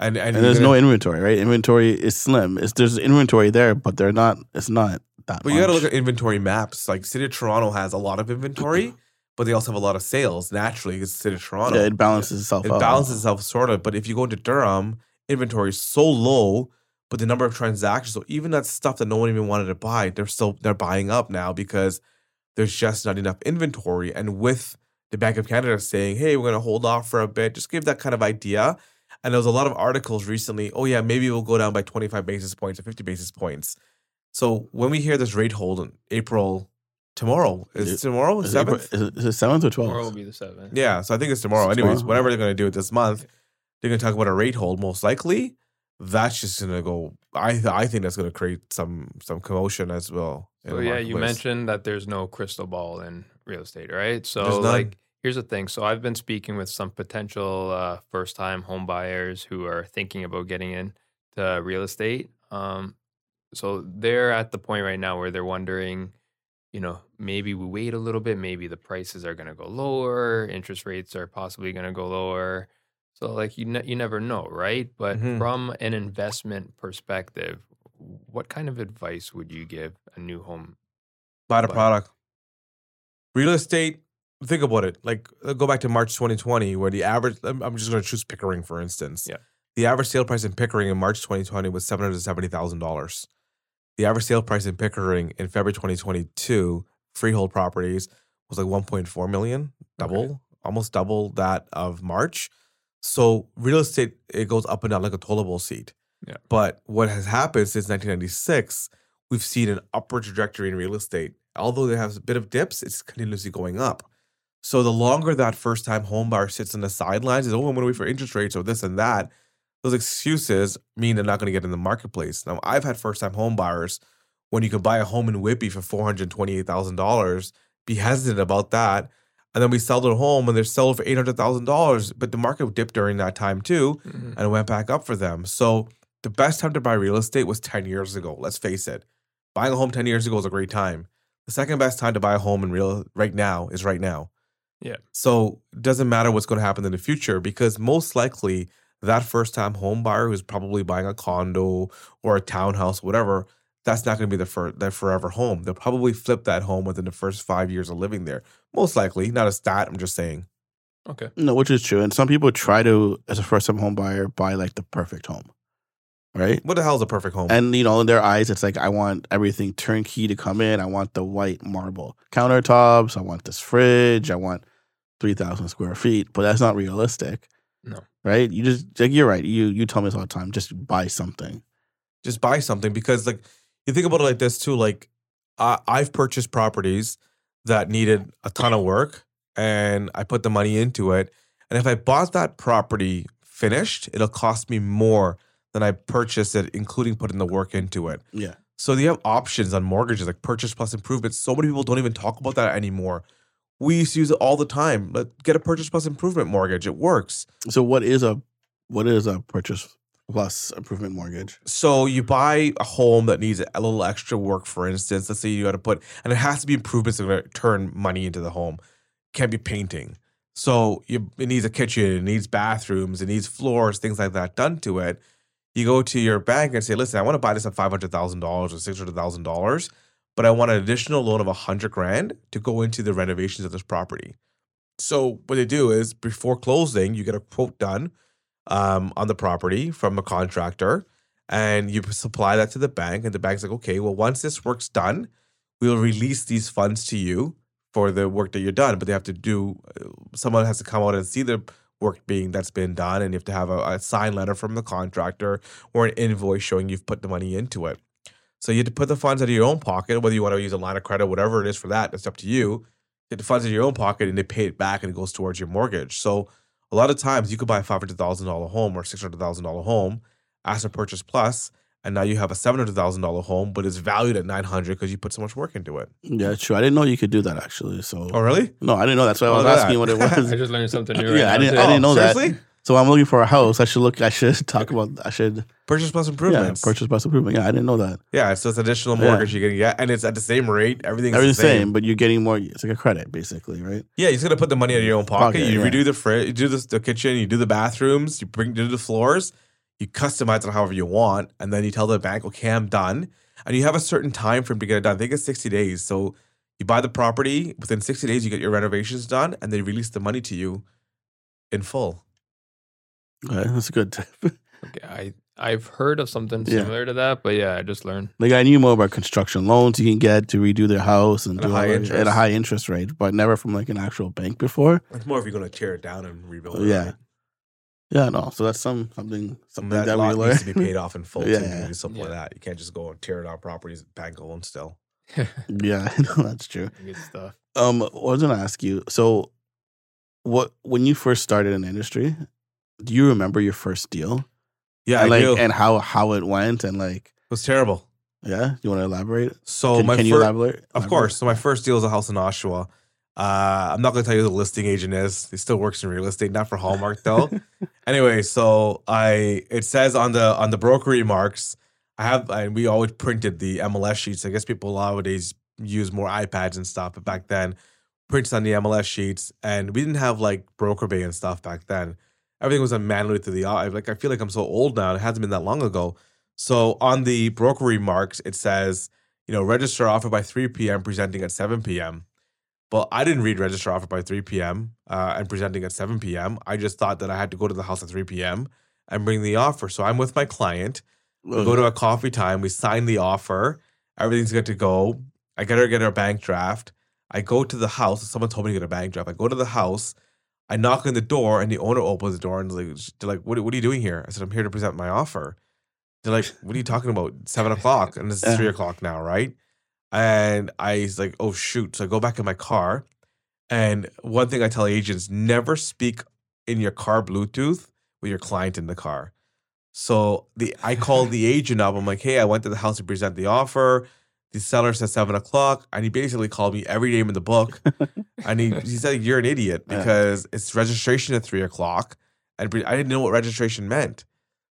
And, and, And, there's no gonna- inventory, right? Inventory is slim. It's there's inventory there, but they're not. It's not that. But you got to look at inventory maps. Like City of Toronto has a lot of inventory, but they also have a lot of sales naturally because City of Toronto. Yeah, it balances itself it out. balances itself sort of. But if you go into Durham, inventory is so low, but the number of transactions, so even that stuff that no one even wanted to buy, they're still they're buying up now because there's just not enough inventory. And with the Bank of Canada saying, "Hey, we're going to hold off for a bit," just give that kind of idea. And there was a lot of articles recently. Oh yeah, maybe we'll go down by 25 basis points or 50 basis points. So when we hear this rate hold in April tomorrow, is Is it tomorrow Is seventh? is it, is it seventh or Tomorrow will be the seventh. Yeah, so I think it's tomorrow. It's Anyways, tomorrow. whatever they're going to do it this month, they're going to talk about a rate hold. Most likely, that's just going to go. I I think that's going to create some some commotion as well. So yeah, you mentioned that there's no crystal ball in real estate, right? So There's none. like here's the thing. So I've been speaking with some potential uh, first time home buyers who are thinking about getting into real estate. Um, so they're at the point right now where they're wondering, you know, maybe we wait a little bit, maybe the prices are going to go lower, interest rates are possibly going to go lower. So like you ne- you never know, right? But Mhm. from an investment perspective, what kind of advice would you give a new home buy the product. Real estate. Think about it. Like uh, go back to March 2020, where the average. I'm I'm just going to choose Pickering for instance. Yeah. The average sale price in Pickering in March 2020 was seven hundred seventy thousand dollars. The average sale price in Pickering in February 2022, freehold properties, was like 1.4 million, double, Okay. almost double that of March. So real estate it goes up and down like a tollable seat. Yeah. But what has happened since 1996, we've seen an upward trajectory in real estate. Although there has a bit of dips, it's continuously going up. So the longer that first time home buyer sits on the sidelines, is oh, I'm going to wait for interest rates or this and that. Those excuses mean they're not going to get in the marketplace. Now, I've had first time home buyers when you can buy a home in Whitby for four hundred twenty-eight thousand dollars, be hesitant about that, and then we sell their home and they're sold for eight hundred thousand dollars. But the market dipped during that time too, mm-hmm. and it went back up for them. So the best time to buy real estate was 10 years ago. Let's face it. Buying a home 10 years ago was a great time. The second best time to buy a home in real right now is right now. Yeah. So it doesn't matter what's going to happen in the future because most likely that first time home buyer who's probably buying a condo or a townhouse, whatever, that's not going to be the for, their forever home. They'll probably flip that home within the first five years of living there. Most likely, not a stat. I'm just saying. Okay. No, which is true. And some people try to, as a first time home buyer, buy like the perfect home, right? What the hell is a perfect home? And you know, in their eyes, it's like I want everything turnkey to come in. I want the white marble countertops. I want this fridge. I want three thousand square feet. But that's not realistic. No. right? You just like you're right. You you tell me this all the time. Just buy something. just buy something because like you think about it like this too like I, i've purchased properties that needed a ton of work and i put the money into it and if i bought that property finished it'll cost me more than i purchased it including putting the work into it Yeah. so you have options on mortgages like purchase plus improvement so many people don't even talk about that anymore we used to use it all the time let get a purchase plus improvement mortgage it works So what is a what is a purchase plus improvement mortgage? So you buy a home that needs a little extra work, for instance. Let's say you got to put, and it has to be improvements that are going to turn money into the home. Can't be painting. So you, it needs a kitchen, it needs bathrooms, it needs floors, things like that done to it. You go to your bank and say, "Listen, I want to buy this at five hundred thousand dollars or six hundred thousand dollars, but I want an additional loan of a hundred grand to go into the renovations of this property. So what they do is before closing, you get a quote done um, on the property from a contractor, and you supply that to the bank, and the bank's like, okay, well, once this work's done, we'll release these funds to you for the work that you're done. But they have to do, uh, someone has to come out and see the work being that's been done, and you have to have a, a signed letter from the contractor or an invoice showing you've put the money into it. So you have to put the funds out of your own pocket, whether you want to use a line of credit, whatever it is for that, it's up to you. Get the funds in your own pocket and they pay it back and it goes towards your mortgage. So a lot of times you could buy a five hundred thousand dollar home or six hundred thousand dollar home as a purchase plus, and now you have a seven hundred thousand dollar home, but it's valued at nine hundred because you put so much work into it. Yeah, true. I didn't know you could do that actually. So Oh, really? no, I didn't know. That's why I Oh, was look asking that. what it was. I just learned something new. Yeah, right I didn't- too. I didn't know oh, that. seriously? so I'm looking for a house. I should look. I should talk about. I should. Purchase plus Yeah, purchase plus improvement. Yeah, I didn't know that. Yeah, so it's additional Yeah. mortgage you're gonna get, and it's at the same rate. Everything's Everything's the the same. same, but you're getting more. It's like a credit, basically, right? Yeah, you're just gonna put the money out of your own pocket. Pocket, you yeah. redo the fridge, you do the, the kitchen, you do the bathrooms, you bring do the floors, you customize it however you want, and then you tell the bank, okay, I'm done. And you have a certain time frame to get it done. I think it's 60 days. So you buy the property, within 60 days you get your renovations done, and they release the money to you in full. Okay, that's a good tip. Okay, I I've heard of something Yeah. similar to that, but yeah, I just learned. Like I knew more about construction loans you can get to redo their house and At a high all interest. at a high interest rate, but never from like an actual bank before. It's more if you're gonna tear it down and rebuild it. Yeah. right? Yeah, no. So that's some something something that, that, we learned. needs to be paid off in full Yeah, too. yeah. You do something like that. You can't just go and tear down properties bank owned still. yeah, I know that's true. Good stuff. Um, I was gonna ask you. So, what when you first started in the industry, do you remember your first deal? Yeah, and I like do. and how how it went and like it was terrible. yeah. You want to elaborate? So can my can you elaborate? Of elaborate? course. So my first deal was a house in Oshawa. Uh, I'm not going to tell you who the listing agent is. He still works in real estate, not for Hallmark though. anyway, so I it says on the on the broker remarks, I have and we always printed the MLS sheets. I guess people nowadays use more iPads and stuff, but back then prints on the MLS sheets, and we didn't have like BrokerBay and stuff back then. Everything was done manually through the eye. Like I feel like I'm so old now. It hasn't been that long ago. So on the broker remarks, it says, you know, register offer by 3 p.m. presenting at 7 p.m. But I didn't read register offer by 3 p.m. Uh, and presenting at 7 p.m. I just thought that I had to go to the house at 3 p.m. and bring the offer. So I'm with my client. We go to a coffee time. We sign the offer. Everything's good to go. I get her get her bank draft. I go to the house. Someone told me to get a bank draft. I go to the house. I knock on the door, and the owner opens the door and is like, they're like, what, what are you doing here? I said, I'm here to present my offer. They're like, what are you talking about? Seven o'clock, and it's three o'clock now, right? And I was like, oh shoot. So I go back in my car. And one thing I tell agents, never speak in your car Bluetooth with your client in the car. So the I called the agent up. I'm like, hey, I went to the house to present the offer. The seller said seven o'clock, and he basically called me every name in the book. and he, he said, You're an idiot because it's registration at three o'clock. And I didn't know what registration meant.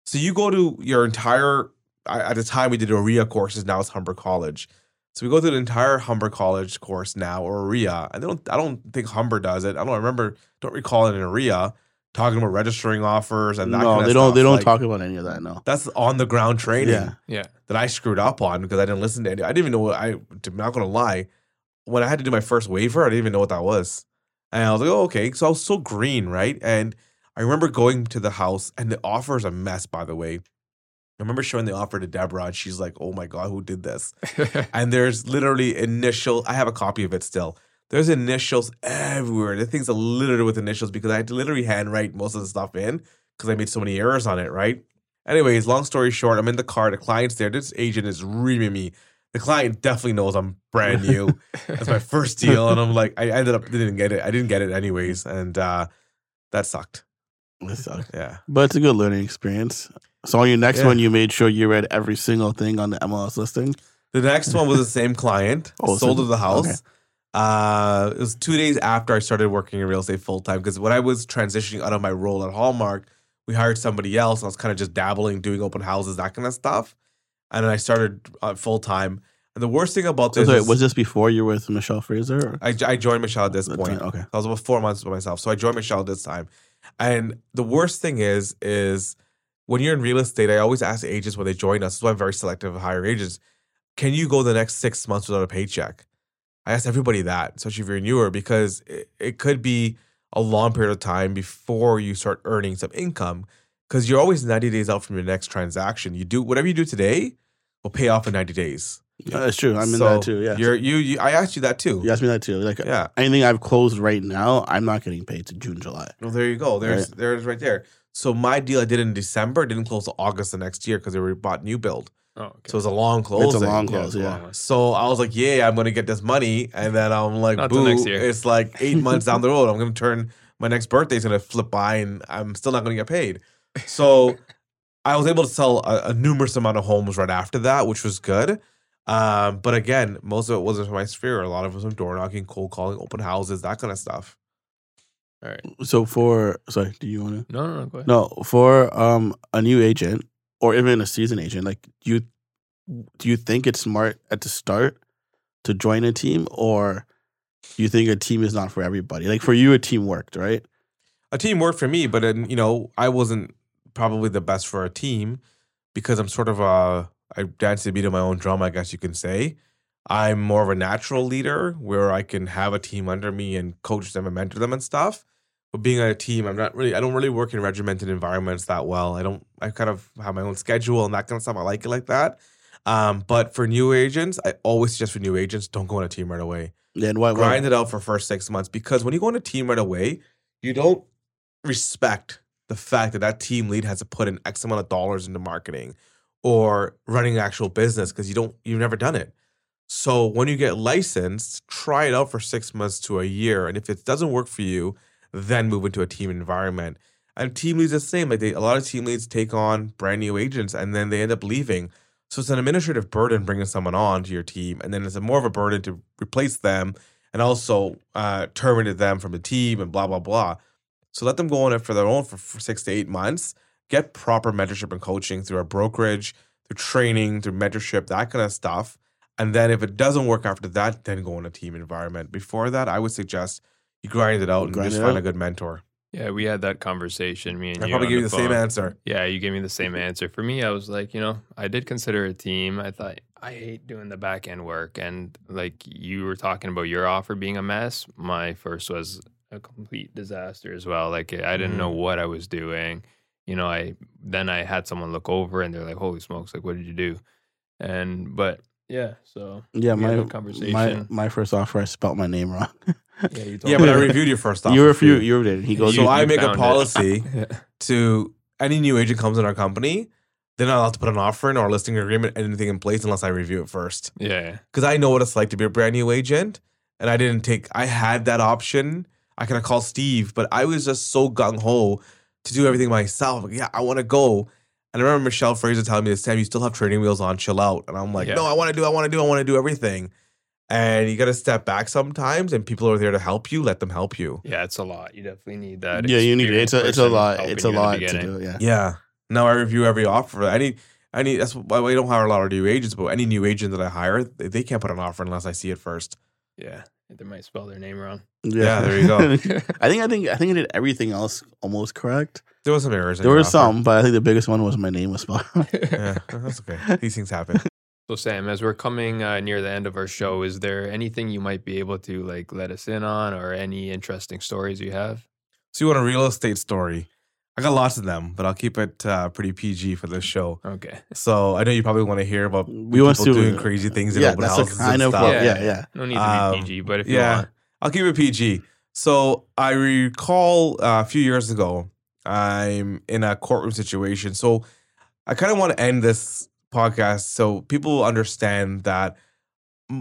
So you go to your entire, I- at the time we did OREA courses, now it's Humber College. So we go through the entire Humber College course now, or RIA. I don't, I don't think Humber does it. I don't remember, don't recall it in OREA talking about registering offers and that no, kind of they don't. They don't Like, talk about any of that. No. That's on the ground training Yeah. Yeah. that I screwed up on because I didn't listen to any. I didn't even know what I. I'm not gonna lie. When I had to do my first waiver, I didn't even know what that was, and I was like, "Oh, okay." So I was so green, right? And I remember going to the house, and the offer is a mess. By the way, I remember showing the offer to Deborah, and she's like, "Oh my god, who did this?" And there's literally initial. I have a copy of it still. There's initials everywhere. The thing's littered with initials because I had to literally handwrite most of the stuff in because I made so many errors on it, right? Anyways, long story short, I'm in the car. The client's there. This agent is reaming me. The client definitely knows I'm brand new. That's my first deal, and I'm like, I ended up didn't get it. I didn't get it anyways, and uh, that sucked. That sucked. Yeah, But it's a good learning experience. So on your next Yeah. one, you made sure you read every single thing on the MLS listing. the next one was the same client. Oh, so- sold to the house. okay. Uh, it was two days after I started working in real estate full time because when I was transitioning out of my role at Hallmark, we hired somebody else. I was kind of just dabbling, doing open houses, that kind of stuff. And then I started uh, full time. And the worst thing about So, this sorry, is was this before you were with Michelle Fraser? I, I joined Michelle at this point. okay. I was about four months by myself. So I joined Michelle this time. And the worst thing is, is when you're in real estate, I always ask agents when they join us, that's why I'm very selective of hire agents. can you go the next six months without a paycheck? I ask everybody that, especially if you're newer, because it, it could be a long period of time before you start earning some income. Because you're always 90 days out from your next transaction. You do whatever you do today will pay off in 90 days. Yeah, that's true. I'm in that too. Yeah. You're you, you I asked you that too. You asked me that too. Like Yeah. anything I've closed right now, I'm not getting paid to June, July. Well, there you go. There's there's right there. So my deal I did in December didn't close till August the next year because they were bought new build. Oh, okay. So it was a long close. It's a long close, it's a yeah. So I was like, yeah, I'm gonna get this money, and then I'm like, Not boo, next year. it's like eight months down the road. I'm gonna turn my next birthday's gonna flip by, and I'm still not gonna get paid. So I was able to sell a, a numerous amount of homes right after that, which was good. Um, but again, most of it wasn't from my sphere. A lot of it was from door knocking, cold calling, open houses, that kind of stuff. All right. So for sorry, do you want to? No, no, no. Go ahead. No, for um a new agent or even a seasoned agent, like do you do you think it's smart at the start to join a team, or do you think a team is not for everybody? Like for you, a team worked, right? a team worked for me, but then, you know, I wasn't probably the best for a team because I'm sort of a I dance to beat of my own drum, I guess you can say. I'm more of a natural leader where I can have a team under me and coach them and mentor them and stuff. But being on a team, I'm not really I don't really work in regimented environments that well. I don't I kind of have my own schedule and that kind of stuff. I like it like that. Um, but for new agents, I always suggest for new agents, don't go on a team right away Then why? why grind it out for first six months because when you go on a team right away, you don't respect the fact that that team lead has to put in X amount of dollars into marketing or running actual business because you don't you've never done it. So when you get licensed, try it out for six months to a year, and if it doesn't work for you, then move into a team environment. And team leads the same. Like they, a lot of team leads take on brand new agents, and then they end up leaving. So it's an administrative burden bringing someone on to your team, and then it's a more of a burden to replace them and also uh, terminate them from the team and blah blah blah. So let them go on it for their own for, for six to eight months. Get proper mentorship and coaching through a brokerage, through training, through mentorship, that kind of stuff. And then if it doesn't work after that, then go in a team environment. Before that, I would suggest you grind it out and Grind just find out. a good mentor. Yeah, we had that conversation. Me and I you. probably on gave you the same answer. Yeah, you gave me the same answer. For me, I was like, you know, I did consider a team. I thought I hate doing the back end work. And like you were talking about your offer being a mess, my first was a complete disaster as well. Like I didn't know mm-hmm. what I was doing. You know, I then I had someone look over and they're like, Holy smokes, like what did you do? And but yeah, so Yeah, my conversation. my my first offer, I spelt my name wrong. yeah, you told Yeah, but I reviewed your first offer. you were for few, you did. He goes, So You- I you make a found it. policy Yeah. to any new agent comes in our company, they're not allowed to put an offer in or a listing agreement, anything in place unless I review it first. Yeah. because I know what it's like to be a brand new agent, and I didn't take. I had that option. I could have called Steve, but I was just so gung ho to do everything myself. Like, yeah, I want to go. And I remember Michelle Fraser telling me this time, you still have training wheels on, chill out. And I'm like, Yeah. no, I want to do, I want to do, I want to do everything. And you got to step back sometimes, and people are there to help you. Let them help you. Yeah, it's a lot. You definitely need that. yeah, you need it. It's a it's a lot. It's a you in the lot to do. Yeah. Yeah. Now I review every offer. Any, any. That's why we don't hire a lot of new agents. But any new agent that I hire, they, they can't put an offer unless I see it first. Yeah, they might spell their name wrong. Yeah, there you go. I think I think I think I did everything else almost correct. There was some errors. in There your were offer. some, but I think the biggest one was my name was spelled. wrong. Yeah, that's okay. These things happen. So Sam, as we're coming uh, near the end of our show, is there anything you might be able to like let us in on, or any interesting stories you have? So you want a real estate story? I got lots of them, but I'll keep it uh, pretty PG for this show. Okay. So I know you probably want to hear about We people want to- doing crazy things in yeah, open that's houses the kind and of stuff. what- yeah, yeah. No need to Um, be PG, but if you yeah, want, I'll keep it PG. So I recall uh, a few years ago, I'm in a courtroom situation. So I kind of want to end this podcast so people understand that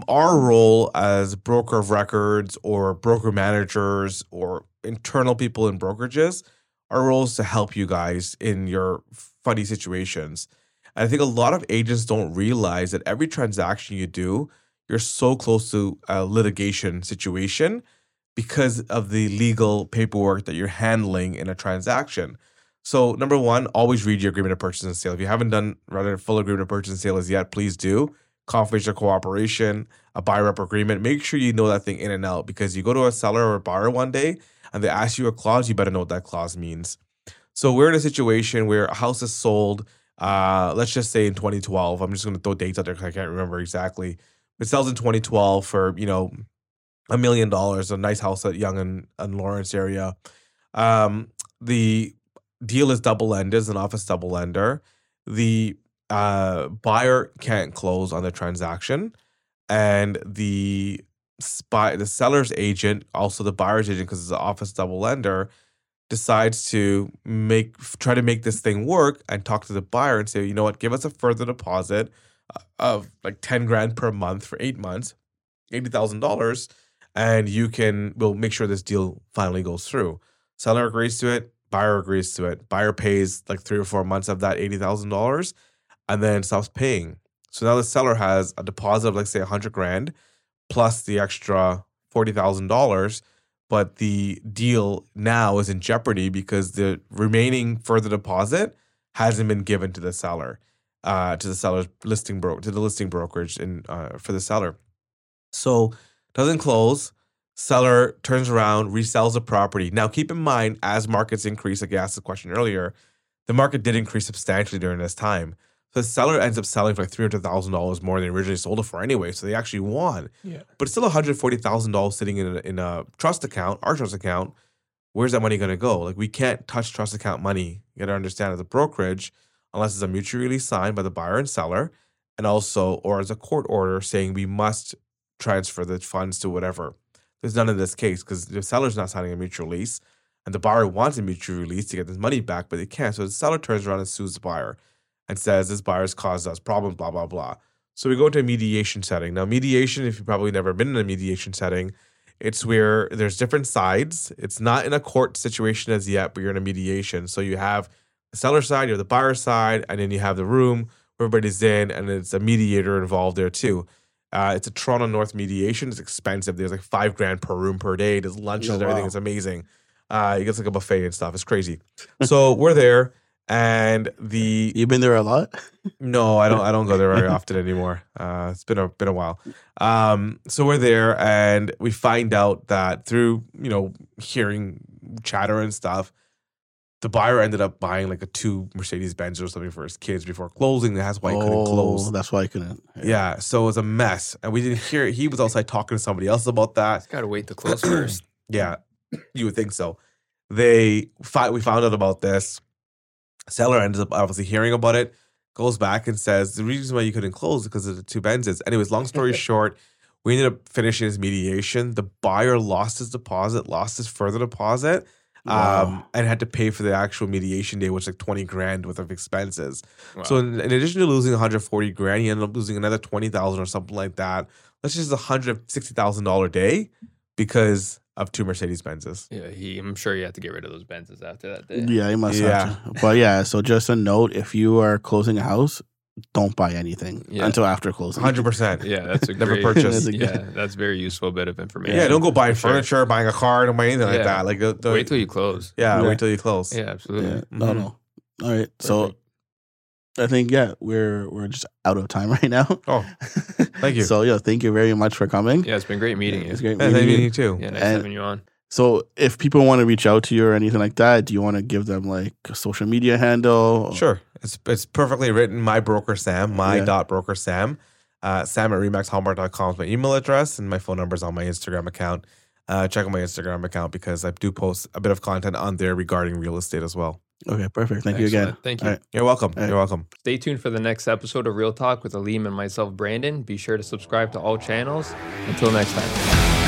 our role as broker of records or broker managers or internal people in brokerages, our role is to help you guys in your funny situations. And I think a lot of agents don't realize that every transaction you do, you're so close to a litigation situation because of the legal paperwork that you're handling in a transaction. So, number one, always read your agreement of purchase and sale. If you haven't done rather full agreement of purchase and sale as yet, please do. Confidential cooperation, a buyer rep agreement. Make sure you know that thing in and out because you go to a seller or a buyer one day and they ask you a clause, you better know what that clause means. So, we're in a situation where a house is sold Uh, let's just say in 2012. I'm just going to throw dates out there because I can't remember exactly. It sells in 2012 for you know a million dollars, a nice house at Yonge and, and Lawrence area. Um, the deal is double ended, is an office double ender. The uh, buyer can't close on the transaction, and the spy, the seller's agent, also the buyer's agent, because it's an office double ender, decides to make try to make this thing work and talk to the buyer and say, you know what, give us a further deposit uh, of like ten grand per month for eight months, eighty thousand dollars, and you can we'll make sure this deal finally goes through. Seller agrees to it, buyer agrees to it. Buyer pays like three or four months of that eighty thousand dollars, and then stops paying. So now the seller has a deposit of like say a hundred grand plus the extra forty thousand dollars, but the deal now is in jeopardy because the remaining further deposit hasn't been given to the seller, uh, to the seller's listing to the listing brokerage uh, for the seller. So doesn't close. Seller turns around, resells the property. Now, keep in mind, as markets increase, like I asked the question earlier, the market did increase substantially during this time. So the seller ends up selling for like three hundred thousand dollars more than they originally sold it for anyway. So they actually won. Yeah. But it's still one hundred forty thousand dollars sitting in a, in a trust account, our trust account. Where's that money going to go? Like we can't touch trust account money. You got to understand as a brokerage, unless it's a mutually signed by the buyer and seller, and also or as a court order saying we must transfer the funds to whatever. There's none in this case because the seller's not signing a mutual lease and the buyer wants a mutual release to get this money back, but they can't. So the seller turns around and sues the buyer and says this buyer's caused us problems, blah blah blah. So we go into a mediation setting. Now, mediation, if you've probably never been in a mediation setting, it's where there's different sides. It's not in a court situation as yet, but you're in a mediation. So you have the seller side, you have the buyer side, and then you have the room where everybody's in, and it's a mediator involved there too. Uh, it's a Toronto North mediation. It's expensive. There's like five grand per room per day. There's lunches, Oh, and everything. wow. It's amazing. Uh, you get like a buffet and stuff. It's crazy. So we're there, and the You've been there a lot. no, I don't. I don't go there very often anymore. Uh, it's been a been a while. Um, so we're there, and we find out that through you know hearing chatter and stuff, the buyer ended up buying like a two Mercedes Benz or something for his kids before closing. That's why he couldn't oh, close. Oh, That's why he couldn't. Yeah, so it was a mess, and we didn't hear. He was outside talking to somebody else about that. Got to wait to close first. Yeah, you would think so. They fi- we found out about this. Seller ends up obviously hearing about it, goes back and says the reason why you couldn't close is because of the two Benzes. Anyways, long story short, we ended up finishing his mediation. The buyer lost his deposit, lost his further deposit, um, Wow. and had to pay for the actual mediation day, which was like twenty grand worth of expenses. Wow. So in, in addition to losing 140 grand, he ended up losing another 20,000 or something like that. That's just a hundred sixty thousand dollar day because of two Mercedes Benzes. yeah, he. I'm sure you have to get rid of those Benzes after that day. Yeah, you must Yeah. have to. But yeah, so just a note: if you are closing a house, don't buy anything Yeah. until after closing. Hundred percent. Yeah, that's a Never great, purchase. That's a Yeah, that's very useful bit of information. Yeah, don't go buy For sure. furniture, buying a car, don't buy anything like that. Like the, the- Wait till you close. yeah, Yeah. wait till you close. Yeah, absolutely. Yeah, mm-hmm. no, no. All right, so I think yeah, we're we're just out of time right now. Oh, thank you. so yeah, thank you very much for coming. Yeah, it's been great meeting you. it's great Yeah, meeting you. you too. Yeah, nice And- having you on. So if people want to reach out to you or anything like that, do you want to give them like a social media handle? Sure. It's it's perfectly written. My broker Sam, my Yeah. dot broker Sam. Uh, Sam at remaxhallmark.com is my email address, and my phone number is on my Instagram account. Uh, check out my Instagram account because I do post a bit of content on there regarding real estate as well. Okay, perfect. Thank you again. Thank you. All right. You're welcome. All right. You're welcome. Stay tuned for the next episode of Real Talk with Aleem and myself, Brandon. Be sure to subscribe to all channels. Until next time.